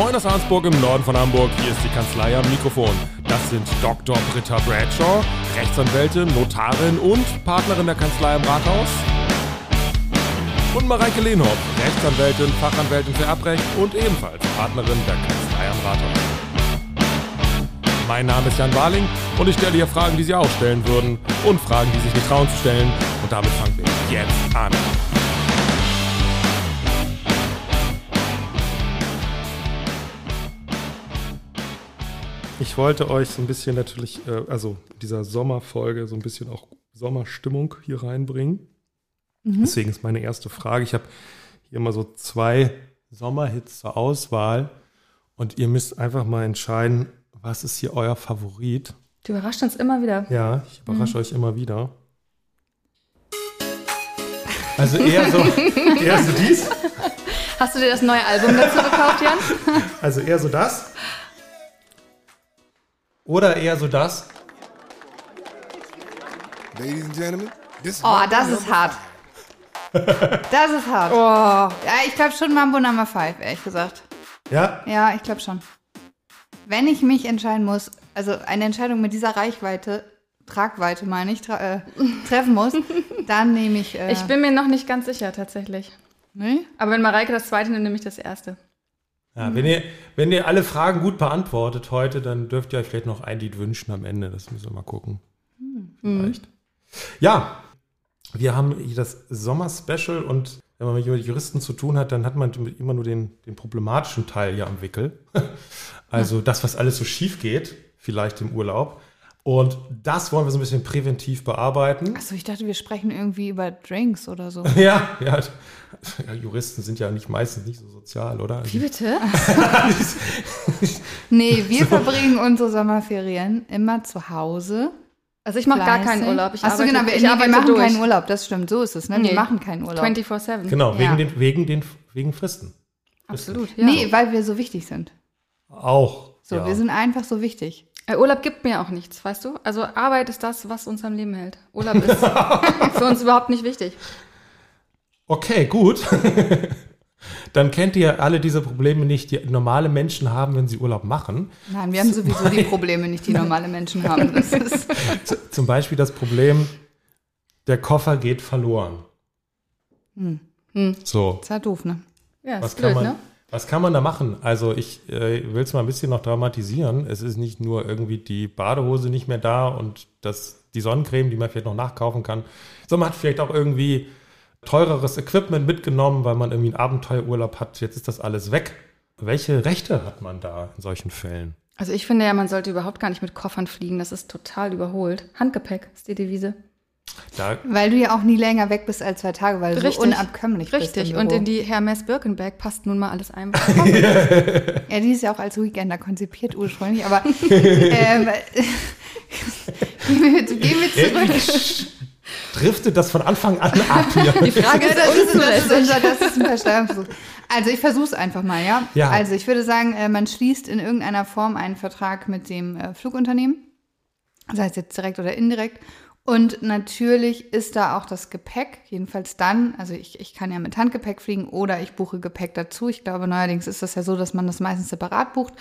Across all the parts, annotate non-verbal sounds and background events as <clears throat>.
Moin aus Arnsburg im Norden von Hamburg. Hier ist die Kanzlei am Mikrofon. Das sind Dr. Britta Bradshaw, Rechtsanwältin, Notarin und Partnerin der Kanzlei am Rathaus. Und Mareike Lehnhoff, Rechtsanwältin, Fachanwältin für Erbrecht und ebenfalls Partnerin der Kanzlei am Rathaus. Mein Name ist Jan Warling und ich stelle hier Fragen, die Sie auch stellen würden und Fragen, die sich nicht trauen zu stellen. Und damit fangen wir jetzt an. Ich wollte euch so ein bisschen natürlich, äh, also dieser Sommerfolge so ein bisschen auch Sommerstimmung hier reinbringen. Mhm. Deswegen ist meine erste Frage. Ich habe hier mal so zwei Sommerhits zur Auswahl und ihr müsst einfach mal entscheiden, was ist hier euer Favorit? Du überrascht uns immer wieder. Ja, ich überrasche mhm. euch immer wieder. Also eher so, <laughs> eher so dies. Hast du dir das neue Album dazu gekauft, Jan? Also eher so das. Oder eher so das. Ladies and Gentlemen, this Oh, das ist hart. <laughs> Das ist hart. Oh. Ja, ich glaube schon Mambo Number 5, ehrlich gesagt. Ja? Ja, ich glaube schon. Wenn ich mich entscheiden muss, also eine Entscheidung mit dieser Reichweite, Tragweite meine ich, tra äh, <laughs> treffen muss, dann nehme ich. Äh, ich bin mir noch nicht ganz sicher, tatsächlich. Nee? Aber wenn Mareike das zweite nimmt, nehme ich das erste. Ja, wenn, ihr, wenn ihr alle Fragen gut beantwortet heute, dann dürft ihr euch vielleicht noch ein Lied wünschen am Ende. Das müssen wir mal gucken. Hm. Vielleicht. Ja, wir haben hier das Sommer-Special und wenn man mit Juristen zu tun hat, dann hat man immer nur den, den problematischen Teil ja am Wickel. <laughs> Also das, was alles so schief geht, vielleicht im Urlaub. Und das wollen wir so ein bisschen präventiv bearbeiten. Achso, ich dachte, wir sprechen irgendwie über Drinks oder so. <laughs> ja, ja, ja. Juristen sind ja nicht meistens nicht so sozial, oder? Wie bitte? <laughs> nee, wir verbringen unsere Sommerferien immer zu Hause. Also ich mache gar keinen Urlaub. Ich Achso, genau, wir, ich nee, wir machen durch. keinen Urlaub, das stimmt, so ist es. Ne? Nee. Wir machen keinen Urlaub. 24-7. Genau, wegen, ja. den, wegen, den, wegen Fristen. Absolut, ja. Nee, weil wir so wichtig sind. Auch. So, ja. wir sind einfach so wichtig. Äh, Urlaub gibt mir auch nichts, weißt du? Also Arbeit ist das, was uns am Leben hält. Urlaub ist <laughs> für uns überhaupt nicht wichtig. Okay, gut. <laughs> Dann kennt ihr alle diese Probleme nicht, die normale Menschen haben, wenn sie Urlaub machen. Nein, wir haben sowieso die <laughs> Probleme nicht, die normale Menschen haben. Zum Beispiel das Problem, der Koffer geht verloren. Hm. Hm. So. Das ist halt doof, ne? Ja, was ist blöd, man, ne? Was kann man da machen? Also ich äh, will es mal ein bisschen noch dramatisieren. Es ist nicht nur irgendwie die Badehose nicht mehr da und das, die Sonnencreme, die man vielleicht noch nachkaufen kann, sondern man hat vielleicht auch irgendwie teureres Equipment mitgenommen, weil man irgendwie einen Abenteuerurlaub hat. Jetzt ist das alles weg. Welche Rechte hat man da in solchen Fällen? Also ich finde ja, man sollte überhaupt gar nicht mit Koffern fliegen. Das ist total überholt. Handgepäck ist die Devise. Da weil du ja auch nie länger weg bist als zwei Tage, weil Richtig. du so unabkömmlich Richtig. bist. Richtig. Und in die Hermes Birkenberg passt nun mal alles ein. <laughs> <laughs> ja, die ist ja auch als Weekender konzipiert ursprünglich, aber <laughs> ähm, gehen, wir, gehen wir zurück. Driftet das von Anfang an ab hier? Die Frage ist, das ist, das ist, unser, das ist ein Versteuerungsversuch. Also ich versuche es einfach mal, ja? ja? Also ich würde sagen, äh, man schließt in irgendeiner Form einen Vertrag mit dem äh, Flugunternehmen, sei es jetzt direkt oder indirekt, und natürlich ist da auch das Gepäck, jedenfalls dann, also ich, ich kann ja mit Handgepäck fliegen oder ich buche Gepäck dazu. Ich glaube, neuerdings ist das ja so, dass man das meistens separat bucht.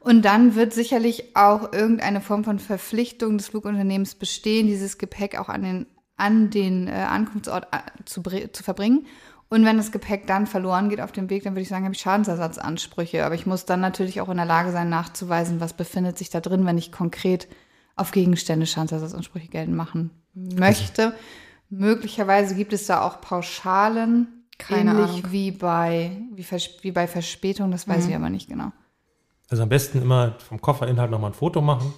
Und dann wird sicherlich auch irgendeine Form von Verpflichtung des Flugunternehmens bestehen, dieses Gepäck auch an den, an den äh, Ankunftsort äh, zu, zu verbringen. Und wenn das Gepäck dann verloren geht auf dem Weg, dann würde ich sagen, habe ich Schadensersatzansprüche. Aber ich muss dann natürlich auch in der Lage sein, nachzuweisen, was befindet sich da drin, wenn ich konkret auf Gegenstände Schadensersatzansprüche geltend machen möchte. Möglicherweise gibt es da auch Pauschalen, Keine ähnlich Ahnung. wie bei, wie, wie bei Verspätung, das weiß mhm. ich aber nicht genau. Also am besten immer vom Kofferinhalt nochmal ein Foto machen.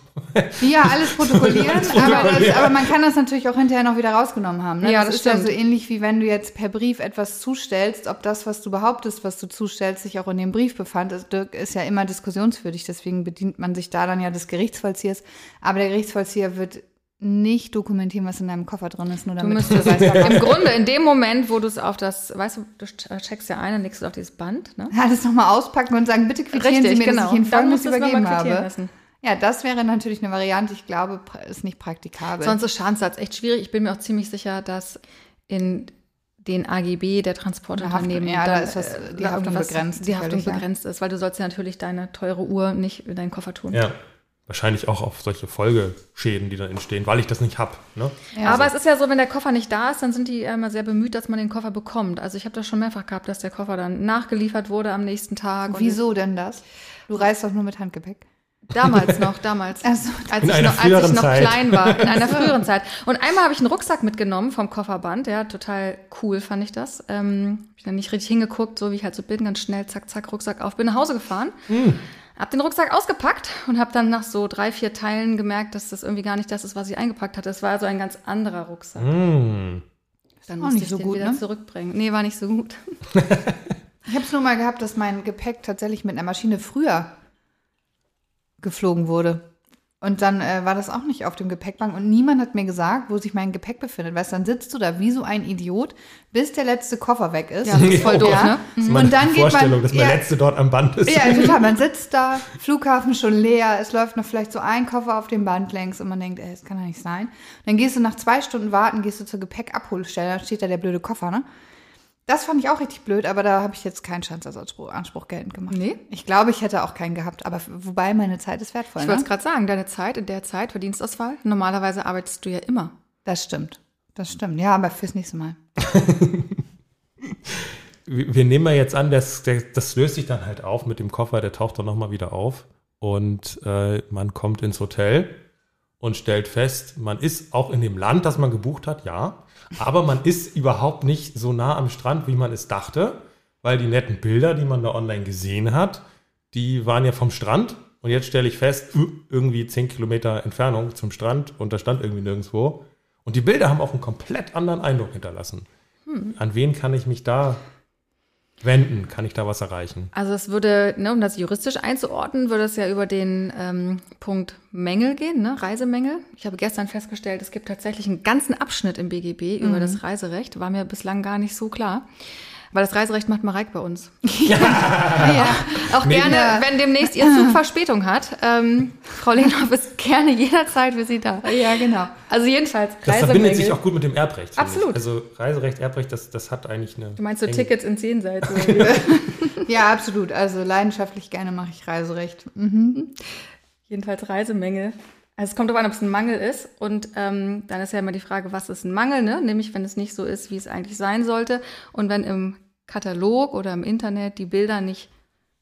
Ja, alles protokollieren, <laughs> alles protokollieren. Aber, das, aber, man kann das natürlich auch hinterher noch wieder rausgenommen haben. Ne? Ja, das, das ist ja so ähnlich wie wenn du jetzt per Brief etwas zustellst, ob das, was du behauptest, was du zustellst, sich auch in dem Brief befand, ist, ist ja immer diskussionswürdig. Deswegen bedient man sich da dann ja des Gerichtsvollziehers. Aber der Gerichtsvollzieher wird nicht dokumentieren, was in deinem Koffer drin ist, nur damit du müsstest du weißt, Im Grunde, in dem Moment, wo du es auf das, weißt du, du checkst ja ein, dann legst du auf dieses Band. Ne? Ja, das nochmal auspacken und sagen, bitte quittieren Richtig, Sie mir, genau. dass ich Ihnen Folgendes übergeben habe. Lassen. Ja, das wäre natürlich eine Variante, ich glaube, ist nicht praktikabel. Sonst ist Schadenssatz echt schwierig. Ich bin mir auch ziemlich sicher, dass in den AGB der Transportunternehmen. Ja, da ist das- äh, die Haftung irgendwas- begrenzt, Die Haftung ja. begrenzt ist, weil du sollst ja natürlich deine teure Uhr nicht in deinen Koffer tun. Ja. Wahrscheinlich auch auf solche Folgeschäden, die dann entstehen, weil ich das nicht hab. Ne? Aber es ist ja so, wenn der Koffer nicht da ist, dann sind die immer sehr bemüht, dass man den Koffer bekommt. Also ich habe das schon mehrfach gehabt, dass der Koffer dann nachgeliefert wurde am nächsten Tag. Wieso denn das? Du reist doch nur mit Handgepäck. Damals <laughs> noch, damals. Ach so, als, In ich noch, als ich noch Zeit. klein war, in einer <laughs> früheren Zeit. Und einmal habe ich einen Rucksack mitgenommen vom Kofferband, ja, total cool fand ich das. Ähm, hab ich dann nicht richtig hingeguckt, so wie ich halt so bin, ganz schnell, zack, zack, Rucksack auf, bin nach Hause gefahren, hab den Rucksack ausgepackt und habe dann nach so drei, vier Teilen gemerkt, dass das irgendwie gar nicht das ist, was ich eingepackt hatte. Es war also ein ganz anderer Rucksack. Hm. Dann musste nicht ich so den gut, wieder ne? zurückbringen. Nee, war nicht so gut. <laughs> Ich habe es nur mal gehabt, dass mein Gepäck tatsächlich mit einer Maschine früher geflogen wurde. Und dann äh, war das auch nicht auf dem Gepäckbank und niemand hat mir gesagt, wo sich mein Gepäck befindet. Weißt du, dann sitzt du da wie so ein Idiot, bis der letzte Koffer weg ist. Ja, das ist voll <laughs> doof, Ja. ne? Das ist meine Und dann geht Vorstellung, man- dass mein ja. letzte dort am Band ist. Ja, <laughs> total. Man sitzt da, Flughafen schon leer, es läuft noch vielleicht so ein Koffer auf dem Band längs und man denkt, ey, das kann doch nicht sein. Dann gehst du nach zwei Stunden warten, gehst du zur Gepäckabholstelle, dann steht da der blöde Koffer, ne? Das fand ich auch richtig blöd, aber da habe ich jetzt keinen Schadensersatzanspruch Anspruch geltend gemacht. Nee? Ich glaube, ich hätte auch keinen gehabt, aber wobei meine Zeit ist wertvoll. Ich Ne? wollte es gerade sagen, deine Zeit, in der Zeit für Dienstauswahl, normalerweise arbeitest du ja immer. Das stimmt. Das stimmt. Ja, aber fürs nächste Mal. <laughs> wir nehmen mal jetzt an, das, das löst sich dann halt auf mit dem Koffer, der taucht dann nochmal wieder auf und äh, man kommt ins Hotel und stellt fest, man ist auch in dem Land, das man gebucht hat, ja, aber man ist überhaupt nicht so nah am Strand, wie man es dachte, weil die netten Bilder, die man da online gesehen hat, die waren ja vom Strand und jetzt stelle ich fest, uh, irgendwie 10 Kilometer Entfernung zum Strand und da stand irgendwie nirgendwo. Und die Bilder haben auch einen komplett anderen Eindruck hinterlassen. An wen kann ich mich da wenden? Kann ich da was erreichen? Also es würde, ne, um das juristisch einzuordnen, würde es ja über den ähm, Punkt Mängel gehen, ne, Reisemängel. Ich habe gestern festgestellt, es gibt tatsächlich einen ganzen Abschnitt im BGB über das Reiserecht. War mir bislang gar nicht so klar. Weil das Reiserecht macht Mareik bei uns. <laughs> Ja. Auch Mega. gerne, wenn demnächst Ihr Zug Verspätung hat. Ähm, Frau Lehnhoff ist gerne jederzeit für Sie da. ja, genau. Also jedenfalls Das verbindet sich Reisemängel. auch gut mit dem Erbrecht. Absolut. Ich. Also Reiserecht, Erbrecht, das, das hat eigentlich eine. Du meinst so Tickets ins Jenseits? <laughs> Ja, absolut. Also leidenschaftlich gerne mache ich Reiserecht. Mhm. Jedenfalls Reisemängel. Also es kommt darauf an, ob es ein Mangel ist. Und ähm, dann ist ja immer die Frage, was ist ein Mangel, ne? Nämlich, wenn es nicht so ist, wie es eigentlich sein sollte. Und wenn im Katalog oder im Internet die Bilder nicht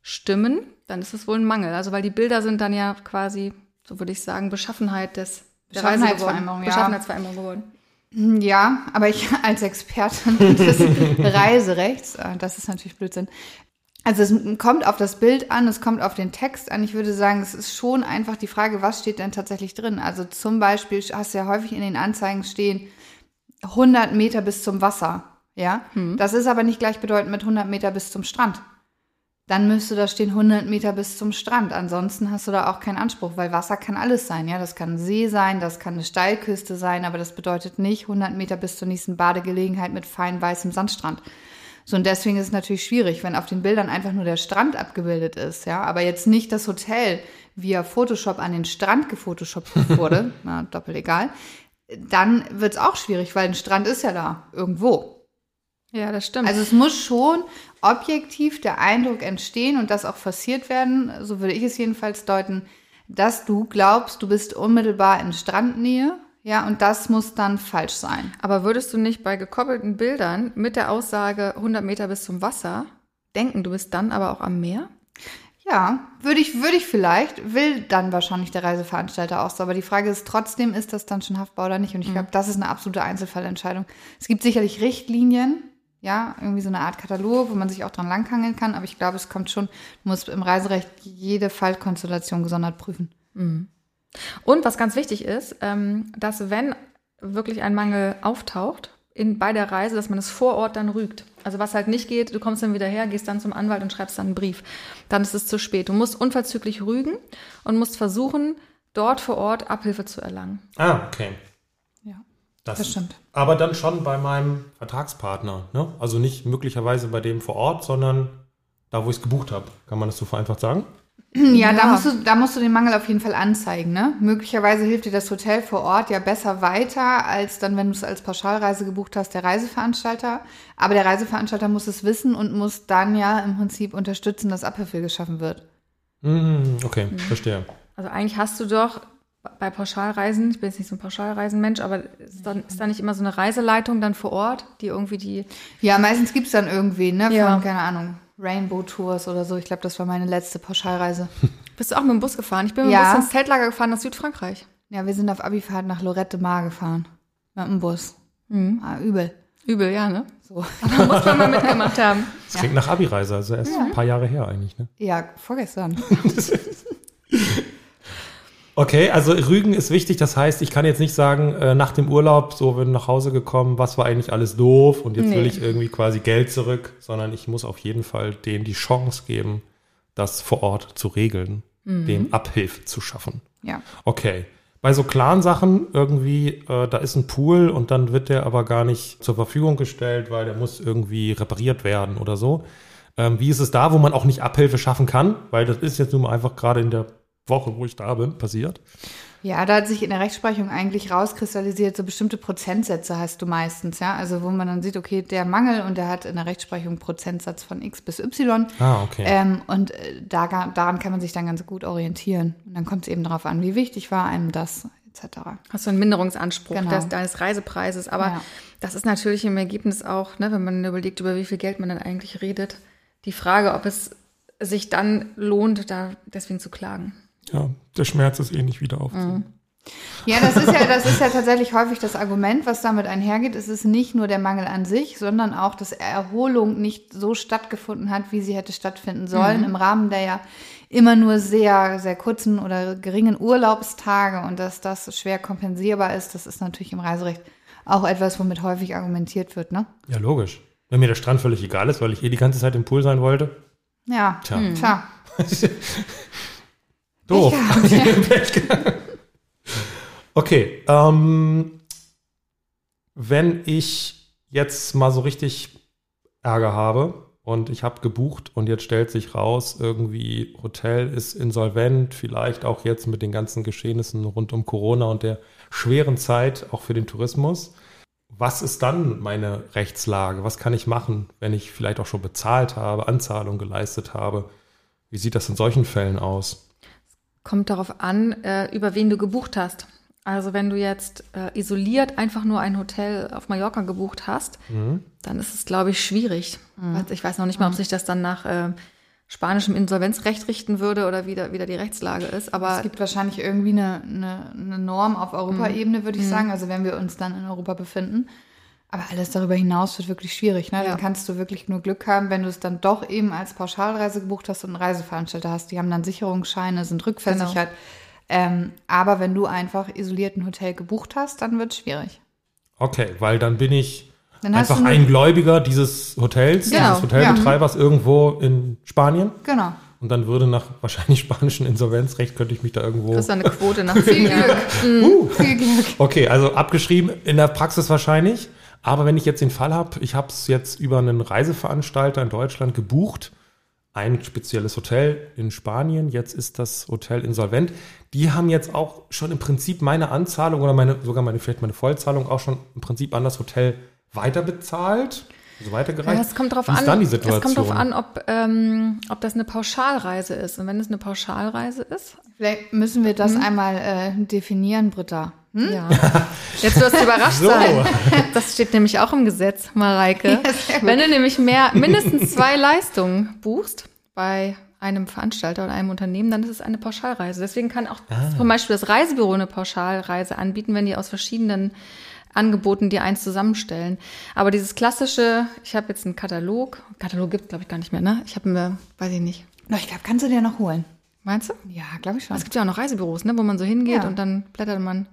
stimmen, dann ist es wohl ein Mangel. Also weil die Bilder sind dann ja quasi, so würde ich sagen, Beschaffenheit des der Reise geworden. Beschaffenheitsvereinbarung, ja. Beschaffenheitsvereinbarung geworden. Ja, aber ich <laughs> als Expertin des Reiserechts, äh, das ist natürlich Blödsinn. Also es kommt auf das Bild an, es kommt auf den Text an. Ich würde sagen, es ist schon einfach die Frage, was steht denn tatsächlich drin? Also zum Beispiel hast du ja häufig in den Anzeigen stehen 100 Meter bis zum Wasser. Ja, das ist aber nicht gleichbedeutend mit 100 Meter bis zum Strand. Dann müsste da stehen 100 Meter bis zum Strand. Ansonsten hast du da auch keinen Anspruch, weil Wasser kann alles sein. Ja, das kann ein See sein, das kann eine Steilküste sein, aber das bedeutet nicht 100 Meter bis zur nächsten Badegelegenheit mit fein weißem Sandstrand. So, und deswegen ist es natürlich schwierig, wenn auf den Bildern einfach nur der Strand abgebildet ist, ja, aber jetzt nicht das Hotel via Photoshop an den Strand gefotoshoppt <laughs> wurde, na, doppelt egal, dann wird es auch schwierig, weil ein Strand ist ja da, irgendwo. Ja, das stimmt. Also es muss schon objektiv der Eindruck entstehen und das auch forciert werden, so würde ich es jedenfalls deuten, dass du glaubst, du bist unmittelbar in Strandnähe, ja, und das muss dann falsch sein. Aber würdest du nicht bei gekoppelten Bildern mit der Aussage 100 Meter bis zum Wasser denken, du bist dann aber auch am Meer? Ja, würde ich, würde ich vielleicht, will dann wahrscheinlich der Reiseveranstalter auch so. Aber die Frage ist trotzdem, ist das dann schon haftbar oder nicht? Und ich glaube, das ist eine absolute Einzelfallentscheidung. Es gibt sicherlich Richtlinien, ja, irgendwie so eine Art Katalog, wo man sich auch dran langhangeln kann. Aber ich glaube, es kommt schon, du musst im Reiserecht jede Fallkonstellation gesondert prüfen. Und was ganz wichtig ist, ähm, dass wenn wirklich ein Mangel auftaucht in, bei der Reise, dass man es vor Ort dann rügt. Also was halt nicht geht, du kommst dann wieder her, gehst dann zum Anwalt und schreibst dann einen Brief. Dann ist es zu spät. Du musst unverzüglich rügen und musst versuchen, dort vor Ort Abhilfe zu erlangen. Ah, okay. Ja, Das, das stimmt. Aber dann schon bei meinem Vertragspartner. Ne? Also nicht möglicherweise bei dem vor Ort, sondern da, wo ich es gebucht habe. Kann man das so vereinfacht sagen? Ja, Da, Ja. musst du, da musst du den Mangel auf jeden Fall anzeigen. Ne? Möglicherweise hilft dir das Hotel vor Ort ja besser weiter, als dann, wenn du es als Pauschalreise gebucht hast, der Reiseveranstalter. Aber der Reiseveranstalter muss es wissen und muss dann ja im Prinzip unterstützen, dass Abhilfe geschaffen wird. Mhm, okay, verstehe. Also eigentlich hast du doch bei Pauschalreisen, ich bin jetzt nicht so ein Pauschalreisenmensch, aber ist, dann, ist da nicht immer so eine Reiseleitung dann vor Ort, die irgendwie die. Ja, meistens gibt's dann irgendwie, ne? Von, Ja. keine Ahnung, Rainbow Tours oder so. Ich glaube, das war meine letzte Pauschalreise. <laughs> Bist du auch mit dem Bus gefahren? Ich bin mit dem Ja. Bus ins Zeltlager gefahren nach Südfrankreich. Ja, wir sind auf Abifahrt nach Lorette de Mar gefahren. Mit dem Bus. Ah, übel. Übel, ja, ne? So. Da muss man mal mitgemacht haben. <laughs> Das klingt nach Abi-Reise, also erst ein paar Jahre her eigentlich. Ne? Ja, vorgestern. <laughs> Okay, also Rügen ist wichtig. Das heißt, ich kann jetzt nicht sagen, äh, nach dem Urlaub, so wenn nach Hause gekommen, was war eigentlich alles doof und jetzt will Nee. ich irgendwie quasi Geld zurück, sondern ich muss auf jeden Fall denen die Chance geben, das vor Ort zu regeln, dem Abhilfe zu schaffen. Ja. Okay. Bei so klaren Sachen irgendwie, äh, da ist ein Pool und dann wird der aber gar nicht zur Verfügung gestellt, weil der muss irgendwie repariert werden oder so. Ähm, wie ist es da, wo man auch nicht Abhilfe schaffen kann? Weil das ist jetzt nun mal einfach gerade in der Woche, wo ich da bin, passiert. Ja, da hat sich in der Rechtsprechung eigentlich rauskristallisiert, so bestimmte Prozentsätze hast du meistens, ja. Also wo man dann sieht, okay, der Mangel und der hat in der Rechtsprechung einen Prozentsatz von X bis Y. Ah, okay. Ähm, und äh, da, daran kann man sich dann ganz gut orientieren. Und dann kommt es eben darauf an, wie wichtig war einem das, etc. Hast du einen Minderungsanspruch Genau. des, deines Reisepreises. Aber Ja. das ist natürlich im Ergebnis auch, ne, wenn man überlegt, über wie viel Geld man dann eigentlich redet, die Frage, ob es sich dann lohnt, da deswegen zu klagen. Ja, der Schmerz ist eh nicht wieder aufziehen. Ja, das ist ja, das ist ja tatsächlich häufig das Argument, was damit einhergeht. Es ist nicht nur der Mangel an sich, sondern auch, dass Erholung nicht so stattgefunden hat, wie sie hätte stattfinden sollen, im Rahmen der ja immer nur sehr, sehr kurzen oder geringen Urlaubstage und dass das schwer kompensierbar ist, das ist natürlich im Reiserecht auch etwas, womit häufig argumentiert wird, ne? Ja, logisch. Wenn mir der Strand völlig egal ist, weil ich eh die ganze Zeit im Pool sein wollte. Ja, Tja. tja. <laughs> Doof. <laughs> Okay, ähm, wenn ich jetzt mal so richtig Ärger habe und ich habe gebucht und jetzt stellt sich raus, irgendwie Hotel ist insolvent, vielleicht auch jetzt mit den ganzen Geschehnissen rund um Corona und der schweren Zeit auch für den Tourismus. Was ist dann meine Rechtslage? Was kann ich machen, wenn ich vielleicht auch schon bezahlt habe, Anzahlung geleistet habe? Wie sieht das in solchen Fällen aus? Kommt darauf an, äh, über wen du gebucht hast. Also wenn du jetzt äh, isoliert einfach nur ein Hotel auf Mallorca gebucht hast, dann ist es, glaube ich, schwierig. Also Ich weiß noch nicht mal, ob sich das dann nach äh, spanischem Insolvenzrecht richten würde oder wieder, wieder die Rechtslage ist. Aber Es gibt wahrscheinlich irgendwie eine, eine, eine Norm auf Europaebene, würde ich sagen, also wenn wir uns dann in Europa befinden. Aber alles darüber hinaus wird wirklich schwierig. Ne? Ja. Dann kannst du wirklich nur Glück haben, wenn du es dann doch eben als Pauschalreise gebucht hast und einen Reiseveranstalter hast. Die haben dann Sicherungsscheine, sind rückversichert. Ähm, aber wenn du einfach isoliert ein Hotel gebucht hast, dann wird es schwierig. Okay, weil dann bin ich Dann einfach ein Gläubiger dieses Hotels, Genau, dieses Hotelbetreibers irgendwo in Spanien. Genau. Und dann würde nach wahrscheinlich <laughs> spanischem Insolvenzrecht könnte ich mich da irgendwo. das ist eine Quote nach <laughs> zehn Jahren. Viel Glück. Okay, also abgeschrieben in der Praxis wahrscheinlich. Aber wenn ich jetzt den Fall habe, ich habe es jetzt über einen Reiseveranstalter in Deutschland gebucht, ein spezielles Hotel in Spanien, jetzt ist das Hotel insolvent. Die haben jetzt auch schon im Prinzip meine Anzahlung oder meine, sogar meine, vielleicht meine Vollzahlung auch schon im Prinzip an das Hotel weiterbezahlt, also weitergereicht. Ja, es kommt ist an. dann die Es kommt drauf an, ob, ähm, ob das eine Pauschalreise ist. Und wenn es eine Pauschalreise ist, Vielleicht müssen wir das einmal äh, definieren, Britta. Hm? ja. <laughs> Jetzt wirst du überrascht So. sein. <laughs> Das steht nämlich auch im Gesetz, Mareike. wenn du nämlich mehr, mindestens zwei Leistungen buchst bei einem Veranstalter oder einem Unternehmen, dann ist es eine Pauschalreise. Deswegen kann auch zum Beispiel das Reisebüro eine Pauschalreise anbieten, wenn die aus verschiedenen Angeboten dir eins zusammenstellen. Aber dieses klassische, ich habe jetzt einen Katalog, Katalog gibt glaube ich gar nicht mehr, ne? Ich habe mir, weiß ich nicht. Na, ich glaube, kannst du dir noch holen. Meinst du? Ja, glaube ich schon. Es gibt ja auch noch Reisebüros, ne, wo man so hingeht Ja. und dann blättert man.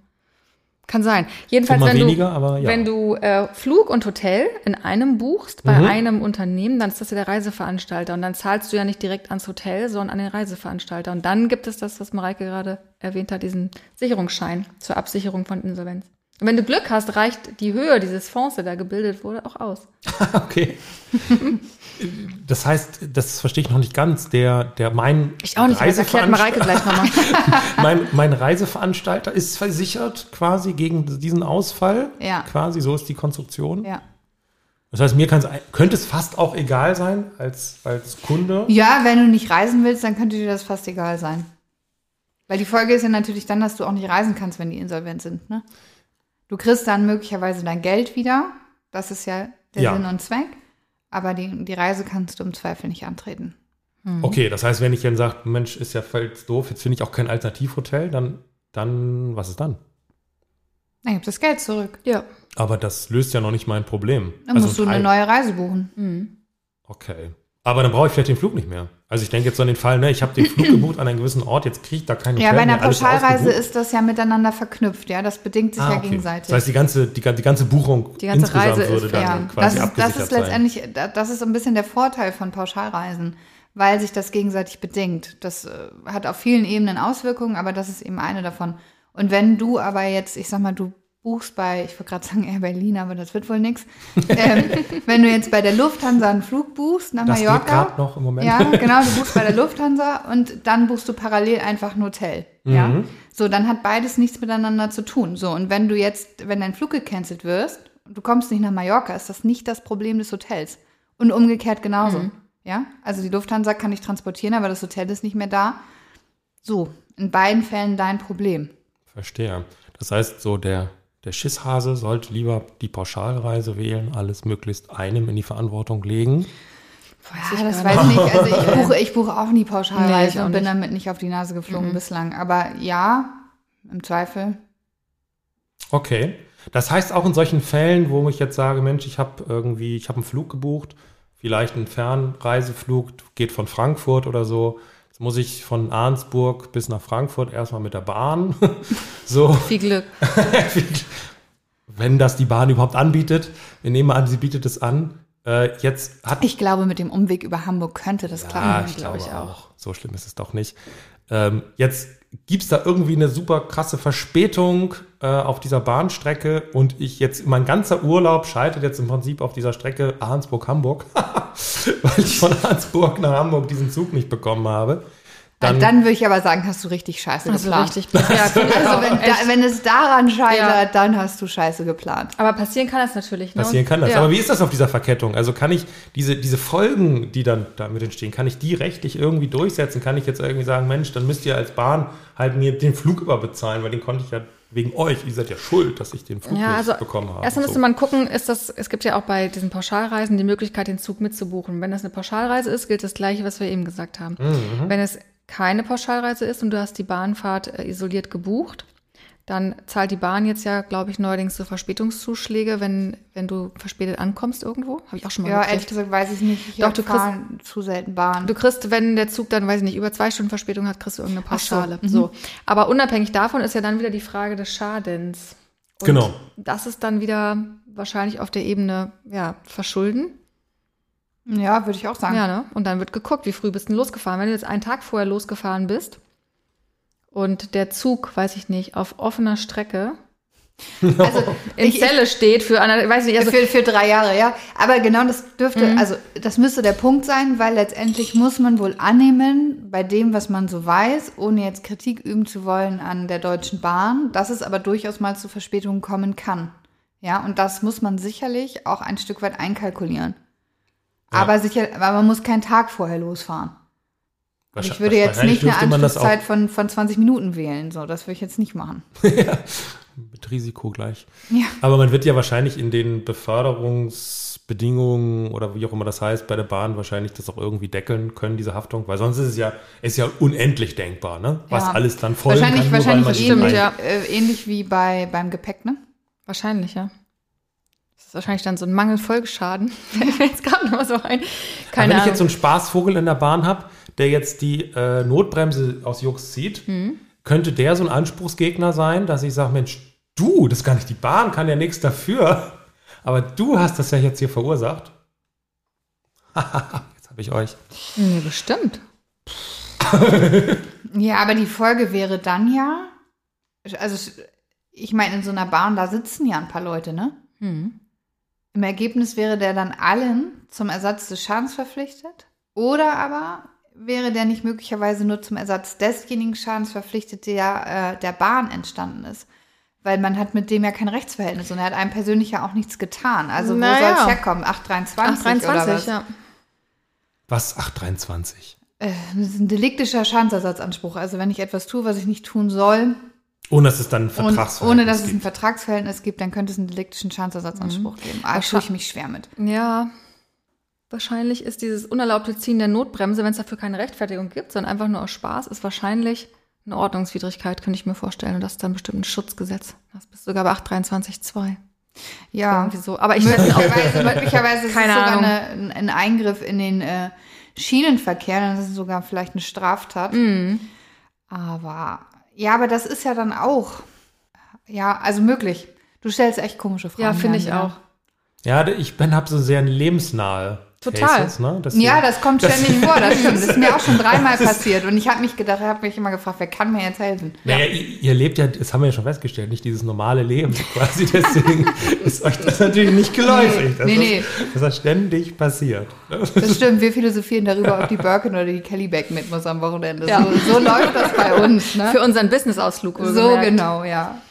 Kann sein. Jedenfalls, wenn weniger, du, aber ja. wenn du äh, Flug und Hotel in einem buchst, bei Mhm. einem Unternehmen, dann ist das ja der Reiseveranstalter. Und dann zahlst du ja nicht direkt ans Hotel, sondern an den Reiseveranstalter. Und dann gibt es das, was Mareike gerade erwähnt hat, diesen Sicherungsschein zur Absicherung von Insolvenz. Und wenn du Glück hast, reicht die Höhe dieses Fonds, der da gebildet wurde, auch aus. <laughs> Okay. <laughs> Das heißt, das verstehe ich noch nicht ganz. Der, der mein Ich auch nicht, das erklärt Mareike gleich nochmal. <laughs> mein, mein Reiseveranstalter ist versichert quasi gegen diesen Ausfall. Ja. Quasi, so ist die Konstruktion. Ja. Das heißt, mir könnte es fast auch egal sein als, als Kunde. Ja, wenn du nicht reisen willst, dann könnte dir das fast egal sein. Weil die Folge ist ja natürlich dann, dass du auch nicht reisen kannst, wenn die insolvent sind. Ne? Du kriegst dann möglicherweise dein Geld wieder. Das ist ja der Ja. Sinn und Zweck. Aber die, die Reise kannst du im Zweifel nicht antreten. Okay, das heißt, wenn ich dann sage, Mensch, ist ja voll doof, jetzt finde ich auch kein Alternativhotel, dann, dann, was ist dann? Dann gibst du das Geld zurück. Ja. Aber das löst ja noch nicht mein Problem. Dann musst du ein eine neue Reise buchen. Okay. Aber dann brauche ich vielleicht den Flug nicht mehr. Also ich denke jetzt so an den Fall, ne, ich habe den Flug <clears throat> gebucht an einen gewissen Ort, jetzt kriege ich da keinen Ja, Hotel bei einer mehr, Pauschalreise ist das ja miteinander verknüpft. Ja, das bedingt sich Ah, ja okay. gegenseitig. Das heißt, die ganze, die, die ganze Buchung Die ganze insgesamt Reise ist würde dann ja, Ja, das quasi ist, das ist letztendlich, da- das ist so ein bisschen der Vorteil von Pauschalreisen, weil sich das gegenseitig bedingt. Das äh, hat auf vielen Ebenen Auswirkungen, aber das ist eben eine davon. Und wenn du aber jetzt, ich sag mal, du buchst bei, ich wollte gerade sagen Air Berlin, aber das wird wohl nix. ähm, <laughs> wenn du jetzt bei der Lufthansa einen Flug buchst nach Das Mallorca, gerade noch im Moment. ja, <laughs> genau, du buchst bei der Lufthansa und dann buchst du parallel einfach ein Hotel. Ja. Mhm. So, dann hat beides nichts miteinander zu tun. So, und wenn du jetzt, wenn dein Flug gecancelt wirst, du kommst nicht nach Mallorca, ist das nicht das Problem des Hotels. Und umgekehrt genauso. Mhm. Ja. Also die Lufthansa kann dich transportieren, aber das Hotel ist nicht mehr da. So, in beiden Fällen dein Problem. Verstehe. Das heißt, so der, der Schisshase sollte lieber die Pauschalreise wählen, alles möglichst einem in die Verantwortung legen. Ja, das weiß ich nicht. Also ich <laughs> buche, ich buche auch nie Nee, Pauschalreisen ich auch und bin nicht. damit nicht auf die Nase geflogen bislang. Aber ja, im Zweifel. Okay. Das heißt auch in solchen Fällen, wo ich jetzt sage, Mensch, ich habe irgendwie, ich habe einen Flug gebucht, vielleicht einen Fernreiseflug, geht von Frankfurt oder so. Jetzt muss ich von Arnsburg bis nach Frankfurt erstmal mit der Bahn. <laughs> so, <laughs> Viel Glück. wenn das die Bahn überhaupt anbietet. Wir nehmen mal an, sie bietet es an. Äh, jetzt hat Ich glaube, mit dem Umweg über Hamburg könnte das Ja, klappen. ich glaub glaube ich auch. auch. So schlimm ist es doch nicht. Ähm, jetzt gibt's da irgendwie eine super krasse Verspätung äh, auf dieser Bahnstrecke und ich jetzt, mein ganzer Urlaub scheitert jetzt im Prinzip auf dieser Strecke Arnsburg-Hamburg, <laughs> weil ich von Arnsburg nach Hamburg diesen Zug nicht bekommen habe. Dann, dann würde ich aber sagen, hast du richtig scheiße Also geplant. richtig. Also auch. wenn, da, wenn es daran scheitert, Ja. dann hast du scheiße geplant. Aber passieren kann das natürlich. Ne? Passieren kann das. Ja. Aber wie ist das auf dieser Verkettung? Also kann ich diese, diese Folgen, die dann damit entstehen, kann ich die rechtlich irgendwie durchsetzen? Kann ich jetzt irgendwie sagen, Mensch, dann müsst ihr als Bahn halt mir den Flug überbezahlen, weil den konnte ich ja wegen euch, ihr seid ja schuld, dass ich den Flug Ja, nicht also bekommen habe. erstmal müsste So. man gucken, ist das, es gibt ja auch bei diesen Pauschalreisen die Möglichkeit, den Zug mitzubuchen. Wenn das eine Pauschalreise ist, gilt das gleiche, was wir eben gesagt haben. Mhm. Wenn es keine Pauschalreise ist und du hast die Bahnfahrt äh, isoliert gebucht, dann zahlt die Bahn jetzt ja, glaube ich, neuerdings so Verspätungszuschläge, wenn, wenn du verspätet ankommst irgendwo. Habe ich auch schon mal Ja, ehrlich gekriegt. gesagt weiß ich nicht. Ich Doch, du kriegst- fahre zu selten Bahn. Du kriegst, wenn der Zug dann, weiß ich nicht, über zwei Stunden Verspätung hat, kriegst du irgendeine Ach so, Pauschale. So, Aber unabhängig davon ist ja dann wieder die Frage des Schadens. Und Genau. Das ist dann wieder wahrscheinlich auf der Ebene, ja, Verschulden. Ja, würde ich auch sagen. Ja, ne? Und dann wird geguckt, wie früh bist du losgefahren. Wenn du jetzt einen Tag vorher losgefahren bist und der Zug, weiß ich nicht, auf offener Strecke <laughs> Also in ich, Zelle steht für, eine, weiß ich nicht, also für, für drei Jahre, ja. Aber genau das dürfte, Mhm. also das müsste der Punkt sein, weil letztendlich muss man wohl annehmen, bei dem, was man so weiß, ohne jetzt Kritik üben zu wollen an der Deutschen Bahn, dass es aber durchaus mal zu Verspätungen kommen kann. Ja, und das muss man sicherlich auch ein Stück weit einkalkulieren. Ja. Aber sicher, aber man muss keinen Tag vorher losfahren. Und ich Wahrscheinlich- würde jetzt wahrscheinlich nicht eine Anschlusszeit von, von 20 Minuten wählen. So, das würde ich jetzt nicht machen. <laughs> mit Risiko gleich. Ja. Aber man wird ja wahrscheinlich in den Beförderungsbedingungen oder wie auch immer das heißt bei der Bahn wahrscheinlich das auch irgendwie deckeln können, diese Haftung, weil sonst ist es ja, ist ja unendlich denkbar, ne? Was Ja. alles dann voll Wahrscheinlich, kann, nur weil wahrscheinlich man stimmt, ja. äh, ähnlich wie bei, beim Gepäck, ne? wahrscheinlich, ja. Das ist wahrscheinlich dann so ein Mangelfolgeschaden. <laughs> Jetzt gerade noch mal so ein. Keine wenn ich Ahnung. jetzt so einen Spaßvogel in der Bahn habe, der jetzt die äh, Notbremse aus Jux zieht, Mhm. könnte der so ein Anspruchsgegner sein, dass ich sage, Mensch, du, das ist gar nicht die Bahn, kann ja nichts dafür. Aber du hast das ja jetzt hier verursacht. <laughs> jetzt habe ich euch. nee, bestimmt. Ja, aber die Folge wäre dann ja, also ich meine, in so einer Bahn, da sitzen ja ein paar Leute, ne? Hm. Im Ergebnis wäre der dann allen zum Ersatz des Schadens verpflichtet? Oder aber wäre der nicht möglicherweise nur zum Ersatz desjenigen Schadens verpflichtet, der äh, der Bahn entstanden ist? Weil man hat mit dem ja kein Rechtsverhältnis und er hat einem persönlich ja auch nichts getan. Also wo Naja. soll es herkommen? 823, 823, oder was? ja. Was? 823. Äh, das ist ein deliktischer Schadensersatzanspruch. Also wenn ich etwas tue, was ich nicht tun soll, Ohne dass es dann ein Vertragsverhältnis ohne dass es ein gibt. Vertragsverhältnis gibt, dann könnte es einen deliktischen Schadensersatzanspruch geben. Ah, tue ich mich schwer mit. Ja, wahrscheinlich ist dieses unerlaubte Ziehen der Notbremse, wenn es dafür keine Rechtfertigung gibt, sondern einfach nur aus Spaß, ist wahrscheinlich eine Ordnungswidrigkeit, könnte ich mir vorstellen. Und das ist dann bestimmt ein Schutzgesetz. Das bist sogar bei 823.2. Ja, Irgendwie so. Aber ich weiß auch, möglicherweise, möglicherweise ist es sogar eine, ein- ein Eingriff in den äh, Schienenverkehr, dann ist es sogar vielleicht eine Straftat. Mhm. Aber ja, aber das ist ja dann auch ja, also möglich. Du stellst echt komische Fragen. ja, finde ich Jan, auch. Ja, ich bin hab so sehr lebensnahe Total. Cases, ne? Ja, das kommt ständig vor, das stimmt. Das ist mir auch schon <laughs> dreimal passiert. Und ich habe mich gedacht, ich habe mich immer gefragt, wer kann mir jetzt helfen? Naja, ihr, ihr lebt ja, das haben wir ja schon festgestellt, nicht dieses normale Leben <laughs> quasi. Deswegen <laughs> ist euch das natürlich nicht geläufig. dass Nee, nee. Das, das ständig passiert. Das stimmt, wir philosophieren darüber, ob die Birkin oder die Kelly Beck mit muss am Wochenende. Ja. So, so läuft das bei uns. Ne? Für unseren Business-Ausflug. So wohlgemerkt. genau, ja.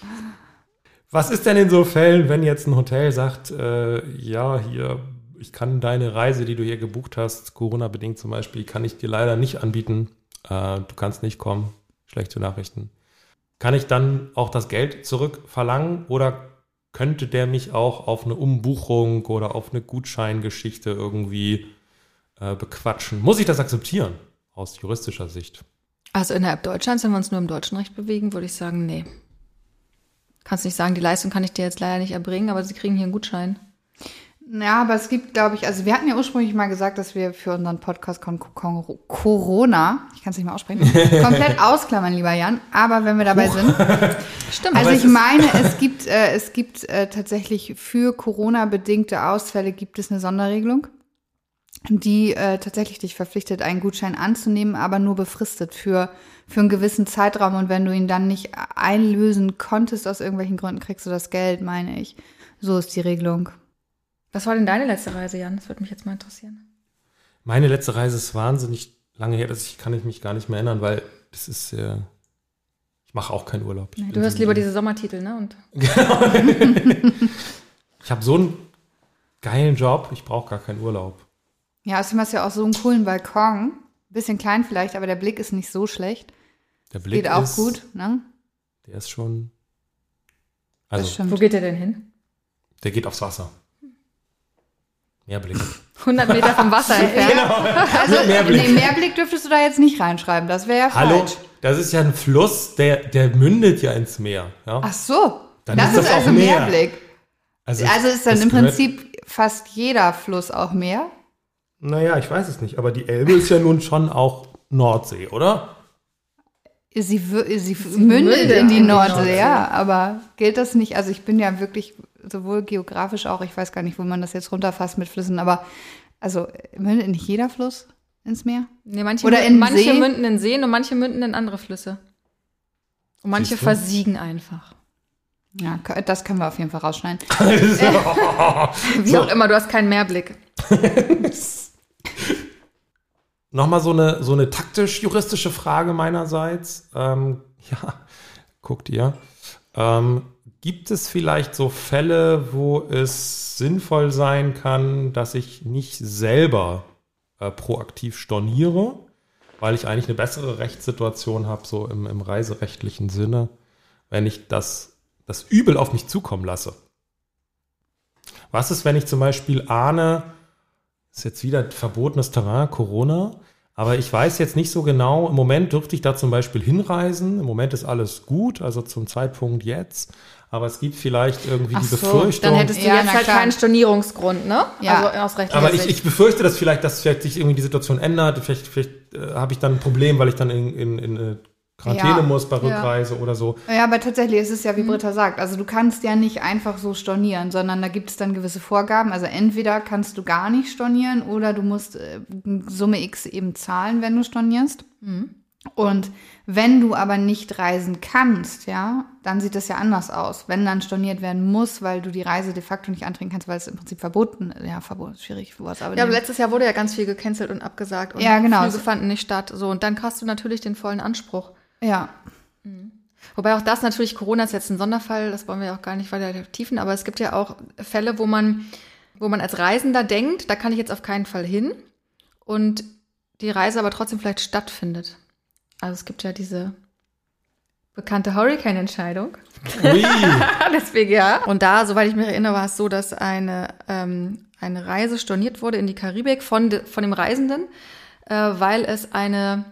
Was ist denn in so Fällen, wenn jetzt ein Hotel sagt, äh, ja, hier, ich kann deine Reise, die du hier gebucht hast, Corona-bedingt zum Beispiel, kann ich dir leider nicht anbieten. Äh, du kannst nicht kommen. Schlechte Nachrichten. Kann ich dann auch das Geld zurückverlangen oder könnte der mich auch auf eine Umbuchung oder auf eine Gutscheingeschichte irgendwie äh, bequatschen? Muss ich das akzeptieren aus juristischer Sicht? Also innerhalb Deutschlands, wenn wir uns nur im deutschen Recht bewegen, würde ich sagen, nee. Kannst nicht sagen, die Leistung kann ich dir jetzt leider nicht erbringen, aber sie kriegen hier einen Gutschein. Ja, aber es gibt, glaube ich, also wir hatten ja ursprünglich mal gesagt, dass wir für unseren Podcast Con Con Corona, ich kann es nicht mehr aussprechen, <laughs> komplett ausklammern, lieber Jan. Aber wenn wir dabei sind, <laughs> Stimmt. also ich meine, es gibt, äh, es gibt äh, tatsächlich für Corona-bedingte Ausfälle gibt es eine Sonderregelung, die äh, tatsächlich dich verpflichtet, einen Gutschein anzunehmen, aber nur befristet für, für einen gewissen Zeitraum. Und wenn du ihn dann nicht einlösen konntest aus irgendwelchen Gründen, kriegst du das Geld, meine ich. So ist die Regelung. Was war denn deine letzte Reise, Jan? Das würde mich jetzt mal interessieren. Meine letzte Reise ist wahnsinnig lange her, das ich, kann ich mich gar nicht mehr erinnern, weil das ist äh, ich mache auch keinen Urlaub. Ich Nee, du hörst so- lieber diese Sommertitel, ne? Und <laughs> Ich habe so einen geilen Job, ich brauche gar keinen Urlaub. Ja, außerdem hast du ja auch so einen coolen Balkon. Bisschen klein vielleicht, aber der Blick ist nicht so schlecht. Der Blick Geht auch ist, gut, ne? Der ist schon also wo geht der denn hin? der geht aufs Wasser. Mehr Blick. <laughs> 100 Meter vom Wasser <laughs> entfernt. Also, Mehrblick. nee, Mehrblick dürftest du da jetzt nicht reinschreiben. Das wäre ja Hallo, falsch. das ist ja ein Fluss, der der mündet ja ins Meer, ja? Ach so. Dann das ist ist, das auch also Meer. Mehrblick. Also, Also ist dann im Prinzip fast jeder Fluss auch Meer. Naja, ich weiß es nicht, aber die Elbe ist ja nun schon auch Nordsee, oder? Sie, wü- sie, mündet mündet in die in die Nordsee, Nordsee. ja. Aber gilt das nicht? Also ich bin ja wirklich sowohl geografisch auch, ich weiß gar nicht, wo man das jetzt runterfasst mit Flüssen, aber also mündet nicht jeder Fluss ins Meer? Nee, manche, Oder in manche See? münden in Seen und manche münden in andere Flüsse. Und manche versiegen einfach. Ja, das können wir auf jeden Fall rausschneiden. <laughs> <laughs> Wie auch immer, du hast keinen Mehrblick. <laughs> <laughs> Nochmal so eine, so eine taktisch-juristische Frage meinerseits. Ähm, <laughs> ja, guckt ihr. Ähm, gibt es vielleicht so Fälle, wo es sinnvoll sein kann, dass ich nicht selber äh, proaktiv storniere, weil ich eigentlich eine bessere Rechtssituation habe, so im, im reiserechtlichen Sinne, wenn ich das, das Übel auf mich zukommen lasse? Was ist, wenn ich zum Beispiel ahne, ist jetzt wieder verbotenes Terrain, Corona. Aber ich weiß jetzt nicht so genau, im Moment dürfte ich da zum Beispiel hinreisen. Im Moment ist alles gut, also zum Zeitpunkt jetzt. Aber es gibt vielleicht irgendwie Ach die so, Befürchtung. Dann hättest du Ja, jetzt halt klar. keinen Stornierungsgrund, ne? Ja. Also aus rechtlicher aber ich, ich befürchte, dass vielleicht, dass vielleicht sich irgendwie die Situation ändert. Vielleicht, vielleicht äh, habe ich dann ein Problem, weil ich dann in, in, in äh, Quarantäne Ja. muss bei Ja. Rückreise oder so. Ja, aber tatsächlich ist es ja, wie Mhm. Britta sagt, also du kannst ja nicht einfach so stornieren, sondern da gibt es dann gewisse Vorgaben. Also entweder kannst du gar nicht stornieren oder du musst äh, Summe X eben zahlen, wenn du stornierst. Mhm. Und wenn du aber nicht reisen kannst, ja, dann sieht das ja anders aus. Wenn dann storniert werden muss, weil du die Reise de facto nicht antreten kannst, weil es im Prinzip verboten ist. Ja, verboten ist schwierig. Was, aber Ja, aber letztes Jahr wurde ja ganz viel gecancelt und abgesagt und Ja, genau. Flüge fanden nicht statt. So, und dann hast du natürlich den vollen Anspruch. Ja, Wobei auch das natürlich, Corona ist jetzt ein Sonderfall, das wollen wir ja auch gar nicht weiter tiefen, aber es gibt ja auch Fälle, wo man, wo man als Reisender denkt, da kann ich jetzt auf keinen Fall hin und die Reise aber trotzdem vielleicht stattfindet. Also es gibt ja diese bekannte Hurricane-Entscheidung Ui. <laughs> des BGA. Und da, soweit ich mich erinnere, war es so, dass eine, ähm, eine Reise storniert wurde in die Karibik von, de, von dem Reisenden, äh, weil es eine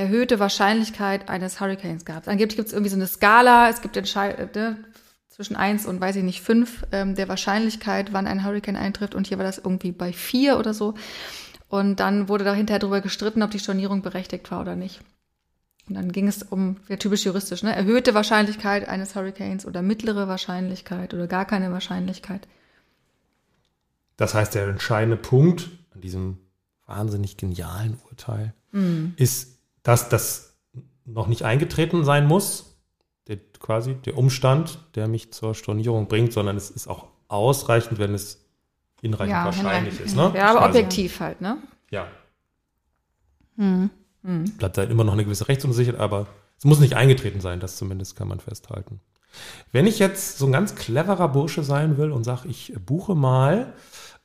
erhöhte Wahrscheinlichkeit eines Hurricanes gab. Angeblich gibt es irgendwie so eine Skala, es gibt Entschei äh, ne, zwischen eins und weiß ich nicht, fünf ähm, der Wahrscheinlichkeit, wann ein Hurricane eintrifft. Und hier war das irgendwie bei vier oder so. Und dann wurde da hinterher darüber gestritten, ob die Stornierung berechtigt war oder nicht. Und dann ging es um, ja typisch juristisch, ne? erhöhte Wahrscheinlichkeit eines Hurricanes oder mittlere Wahrscheinlichkeit oder gar keine Wahrscheinlichkeit. Das heißt, der entscheidende Punkt an diesem wahnsinnig genialen Urteil ist, dass das noch nicht eingetreten sein muss, der, quasi der Umstand, der mich zur Stornierung bringt, sondern es ist auch ausreichend, wenn es hinreichend Ja, wahrscheinlich hinreichend, ist. Ne? Ja, aber Quasi. objektiv halt, ne? Ja. Hm. Bleibt halt immer noch eine gewisse Rechtsunsicherheit, aber es muss nicht eingetreten sein, das zumindest kann man festhalten. Wenn ich jetzt so ein ganz cleverer Bursche sein will und sage, ich buche mal,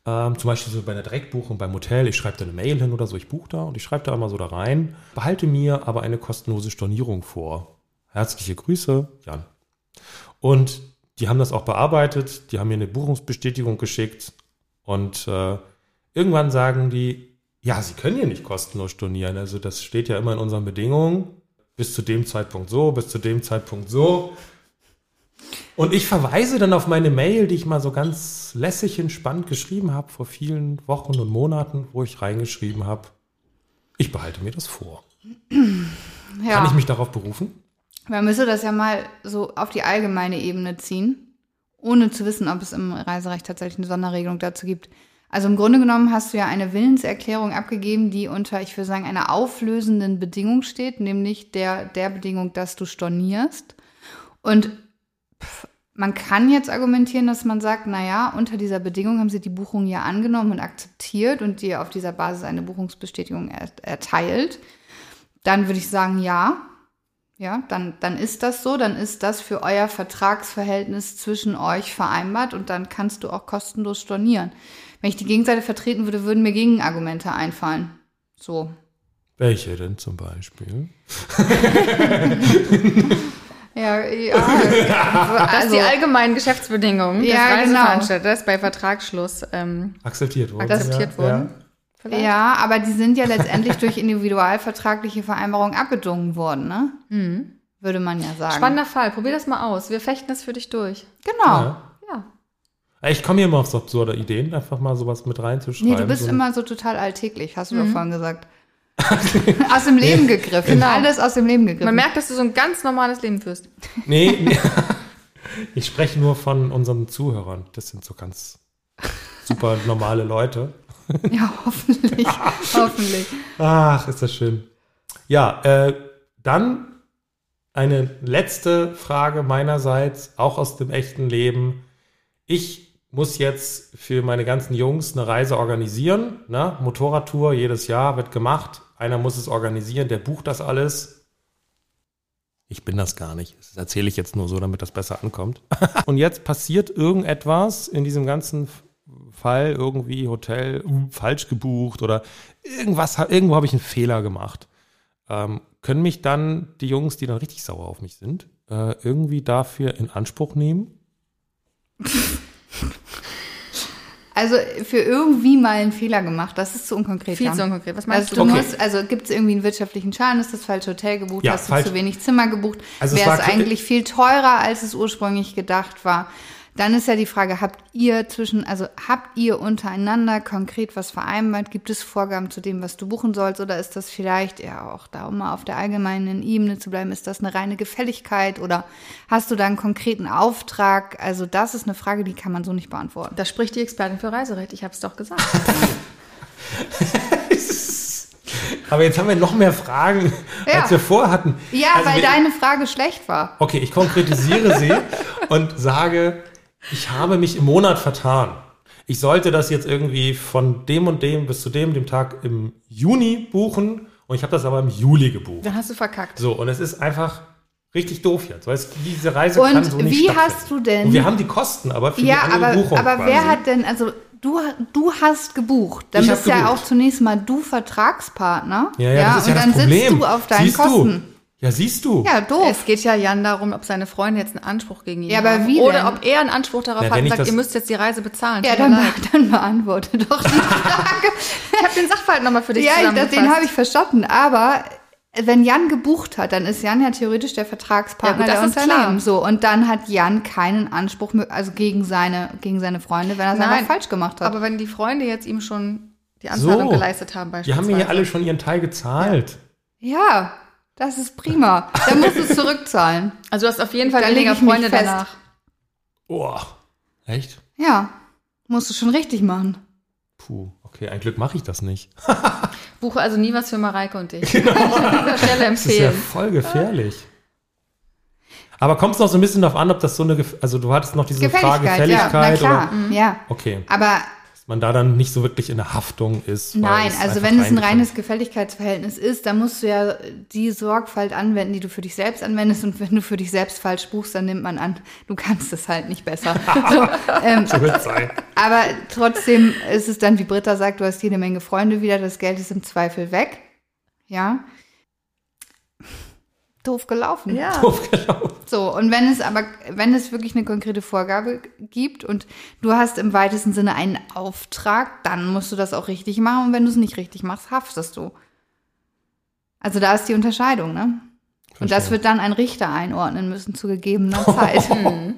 ähm, zum Beispiel so bei einer Direktbuchung beim Hotel, ich schreibe da eine Mail hin oder so, ich buche da und ich schreibe da immer so da rein, behalte mir aber eine kostenlose Stornierung vor. Herzliche Grüße, Jan. Und die haben das auch bearbeitet, die haben mir eine Buchungsbestätigung geschickt und äh, irgendwann sagen die, ja, sie können hier nicht kostenlos stornieren. Also das steht ja immer in unseren Bedingungen. Bis zu dem Zeitpunkt so, bis zu dem Zeitpunkt so. Und ich verweise dann auf meine Mail, die ich mal so ganz lässig entspannt geschrieben habe vor vielen Wochen und Monaten, wo ich reingeschrieben habe, ich behalte mir das vor. ja. Kann ich mich darauf berufen? Man müsste das ja mal so auf die allgemeine Ebene ziehen, ohne zu wissen, ob es im Reiserecht tatsächlich eine Sonderregelung dazu gibt. Also im Grunde genommen hast du ja eine Willenserklärung abgegeben, die unter, ich würde sagen, einer auflösenden Bedingung steht, nämlich der, der Bedingung, dass du stornierst. Und man kann jetzt argumentieren, dass man sagt, na ja, unter dieser Bedingung haben sie die Buchung ja angenommen und akzeptiert und dir auf dieser Basis eine Buchungsbestätigung er, erteilt. Dann würde ich sagen, ja, ja, dann, dann ist das so, dann ist das für euer Vertragsverhältnis zwischen euch vereinbart und dann kannst du auch kostenlos stornieren. Wenn ich die Gegenseite vertreten würde, würden mir Gegenargumente einfallen. So. Welche denn zum Beispiel? <laughs> <laughs> Ja, ja. Das <laughs> also, die allgemeinen Geschäftsbedingungen des Ja, genau. Reiseveranstalters bei Vertragsschluss ähm, Akzeptiert wurden. akzeptiert ja, wurden. Ja. vielleicht. ja, aber die sind ja letztendlich <laughs> durch individualvertragliche Vereinbarungen abgedungen worden, ne? Würde man ja sagen. Spannender Fall, probier das mal aus. Wir fechten es für dich durch. Genau. Ja. Ja. Ich komme hier immer auf so absurde Ideen, einfach mal sowas mit reinzuschreiben. Nee, du bist so immer so total alltäglich, hast du doch vorhin gesagt. <laughs> aus dem Leben gegriffen. Genau. Alles aus dem Leben gegriffen. Man merkt, dass du so ein ganz normales Leben führst. Nee, nee. <laughs> ich spreche nur von unseren Zuhörern. Das sind so ganz super normale Leute. ja, hoffentlich. <laughs> hoffentlich. Ach, ist das schön. Ja, äh, dann eine letzte Frage meinerseits, auch aus dem echten Leben. Ich muss jetzt für meine ganzen Jungs eine Reise organisieren. Ne? Motorradtour jedes Jahr wird gemacht. Einer muss es organisieren, der bucht das alles. Ich bin das gar nicht. Das erzähle ich jetzt nur so, damit das besser ankommt. <laughs> Und jetzt passiert irgendetwas in diesem ganzen Fall, irgendwie Hotel uh, falsch gebucht oder irgendwas, irgendwo habe ich einen Fehler gemacht. Ähm, können mich dann die Jungs, die dann richtig sauer auf mich sind, äh, irgendwie dafür in Anspruch nehmen? <laughs> Also für irgendwie mal einen Fehler gemacht, das ist zu unkonkret. Viel Jan. zu unkonkret. Was meinst Also, du? Okay. musst, also gibt es irgendwie einen wirtschaftlichen Schaden, ist das falsche Hotel gebucht, Ja, hast du falsch- zu wenig Zimmer gebucht, Also es wäre es war- eigentlich viel teurer, als es ursprünglich gedacht war. Dann ist ja die Frage, habt ihr zwischen, also habt ihr untereinander konkret was vereinbart? Gibt es Vorgaben zu dem, was du buchen sollst? Oder ist das vielleicht, ja auch da, um mal auf der allgemeinen Ebene zu bleiben, ist das eine reine Gefälligkeit? Oder hast du da einen konkreten Auftrag? Also das ist eine Frage, die kann man so nicht beantworten. Da spricht die Expertin für Reiserecht. Ich habe es doch gesagt. <laughs> Aber jetzt haben wir noch mehr Fragen, Ja. als wir vorhatten. Ja, Also weil wir- deine Frage schlecht war. Okay, ich konkretisiere sie <laughs> und sage, ich habe mich im Monat vertan. Ich sollte das jetzt irgendwie von dem und dem bis zu dem, dem Tag im Juni buchen und ich habe das aber im Juli gebucht. Dann hast du verkackt. So, und es ist einfach richtig doof jetzt, weil es, diese Reise kann Und so nicht wie stattfinden. hast du denn- Und wir haben die Kosten aber für Ja, die andere aber, Buchung aber quasi. wer hat denn, also du, du hast gebucht. Dann Ich bist ja gebucht. auch zunächst mal du Vertragspartner. Ja, ja, das ist ja und das dann Problem. sitzt du auf deinen siehst Kosten. Du? Ja, siehst du. Ja, doof. Es geht ja Jan darum, ob seine Freunde jetzt einen Anspruch gegen ihn Ja, aber haben. wie Oder denn? ob er einen Anspruch darauf Na, hat wenn und sagt, ihr müsst jetzt die Reise bezahlen. ja, dann, <laughs> dann beantworte doch die <laughs> Frage. Ich habe den Sachverhalt nochmal für dich ja, ich, den habe ich verstanden. Aber wenn Jan gebucht hat, dann ist Jan ja theoretisch der Vertragspartner Ja, gut, der das ist Unternehmen. So, und dann hat Jan keinen Anspruch, mehr- also gegen seine, gegen seine Freunde, wenn er es einfach falsch gemacht hat. Aber wenn die Freunde jetzt ihm schon die Anzahlung So. geleistet haben, Die beispielsweise. haben mir ja alle schon ihren Teil gezahlt. ja, das ist prima. Dann musst du es zurückzahlen. Also du hast auf jeden Fall weniger Freunde fest. danach. Oh, echt? Ja, musst du schon richtig machen. Puh, okay, ein Glück mache ich das nicht. <laughs> Buche also nie was für Mareike und dich. Genau. Ich an dieser Stelle Das ist ja empfehlen. voll gefährlich. Aber kommt es noch so ein bisschen darauf an, ob das so eine, also du hattest noch diese Frage Gefälligkeit, ja, na Gefälligkeit klar, oder, ja. okay, Aber man da dann nicht so wirklich in der Haftung ist. nein, also wenn es ein reines. Gefälligkeitsverhältnis ist, dann musst du ja die Sorgfalt anwenden, die du für dich selbst anwendest. Und wenn du für dich selbst falsch buchst, dann nimmt man an, du kannst es halt nicht besser. <laughs> so, ähm, So wird's sein. aber trotzdem ist es dann, wie Britta sagt, du hast jede Menge Freunde wieder, das Geld ist im Zweifel weg. Ja. Doof gelaufen. Ja. <laughs> Doof gelaufen. So, und wenn es aber, wenn es wirklich eine konkrete Vorgabe gibt und du hast im weitesten Sinne einen Auftrag, dann musst du das auch richtig machen und wenn du es nicht richtig machst, haftest du. Also da ist die Unterscheidung, ne? Und das Verstehe. wird dann ein Richter einordnen müssen zu gegebener Zeit. <laughs>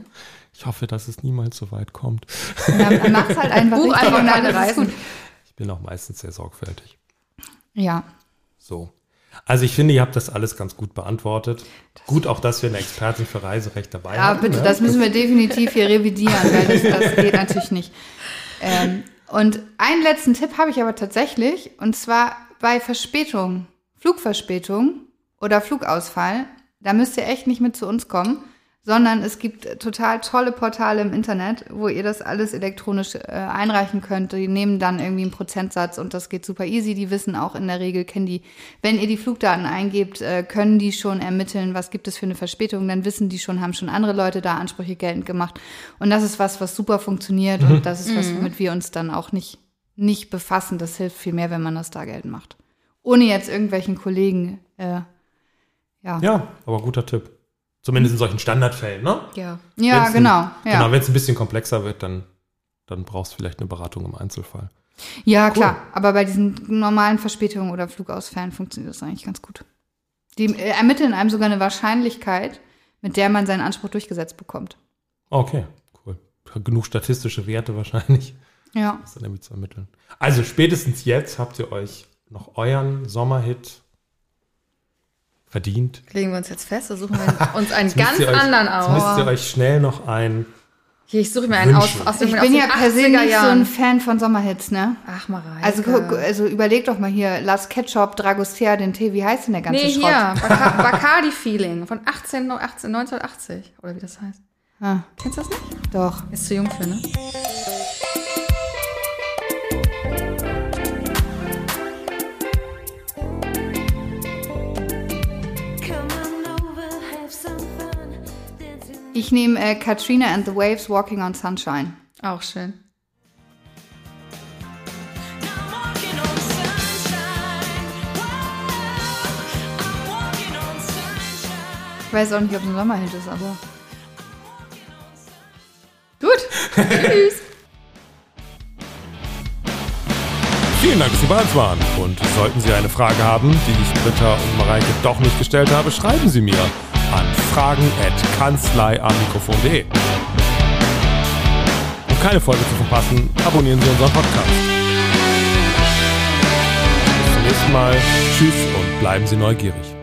Ich hoffe, dass es niemals so weit kommt. Dann macht's halt <laughs> einfach Buch einfach und dann ist gut. Ich bin auch meistens sehr sorgfältig. Ja. So. Also ich finde, ihr habt das alles ganz gut beantwortet. gut auch, dass wir eine Expertin für Reiserecht dabei Ja, haben. bitte, ne? das müssen wir definitiv hier revidieren, weil das, das <laughs> geht natürlich nicht. Ähm, und einen letzten Tipp habe ich aber tatsächlich, und zwar bei Verspätung, Flugverspätung oder Flugausfall, da müsst ihr echt nicht mit zu uns kommen, sondern es gibt total tolle Portale im Internet, wo ihr das alles elektronisch äh, einreichen könnt. Die nehmen dann irgendwie einen Prozentsatz und das geht super easy. Die wissen auch in der Regel, kennen die, wenn ihr die Flugdaten eingebt, äh, können die schon ermitteln, was gibt es für eine Verspätung. Dann wissen die schon, haben schon andere Leute da Ansprüche geltend gemacht. Und das ist was, was super funktioniert und das ist was, womit wir uns dann auch nicht, nicht befassen. Das hilft viel mehr, wenn man das da geltend macht. Ohne jetzt irgendwelchen Kollegen, äh, ja. Ja, aber guter Tipp. Zumindest in solchen Standardfällen, ne? Ja. Ja, Wenn's ein- genau. Ja. Genau, wenn es ein bisschen komplexer wird, dann, dann brauchst du vielleicht eine Beratung im Einzelfall. Ja, klar. Aber bei diesen normalen Verspätungen oder Flugausfällen funktioniert das eigentlich ganz gut. Die äh, ermitteln einem sogar eine Wahrscheinlichkeit, mit der man seinen Anspruch durchgesetzt bekommt. Okay, cool. Genug statistische Werte wahrscheinlich, Ja. das dann irgendwie zu ermitteln. Also spätestens jetzt habt ihr euch noch euren Sommerhit verdient. Legen wir uns jetzt fest, da suchen wir uns einen <laughs> ganz euch, anderen Jetzt müsst aus. ihr euch schnell noch ein. Hier, ich suche mir einen aus, Wünschen. aus, Ich den- bin aus ja den per se 80er nicht so ein. Fan von Sommerhits, ne? Ach, Mareike. Also, guck, also überleg doch mal hier, Las Ketchup, Dragostea, den Tee, wie heißt denn der ganze Nee, Schrott? hier, Baca <laughs> Bacardi Feeling von 18, 18, 1980, oder wie das heißt. Ah, Kennst du das nicht? doch. Ist zu jung für, ne? Ich nehme äh, Katrina and the Waves Walking on Sunshine. Auch schön. Ich weiß auch nicht, ob es ein Sommerhit ist, aber. Gut. Tschüss. Vielen Dank, dass Sie bei uns waren. Und sollten Sie eine Frage haben, die ich Britta und Mareike doch nicht gestellt habe, schreiben Sie mir an fragen.kanzleiamikrofon.de. Um keine Folge zu verpassen, abonnieren Sie unseren Podcast. Bis zum nächsten Mal. Tschüss und bleiben Sie neugierig.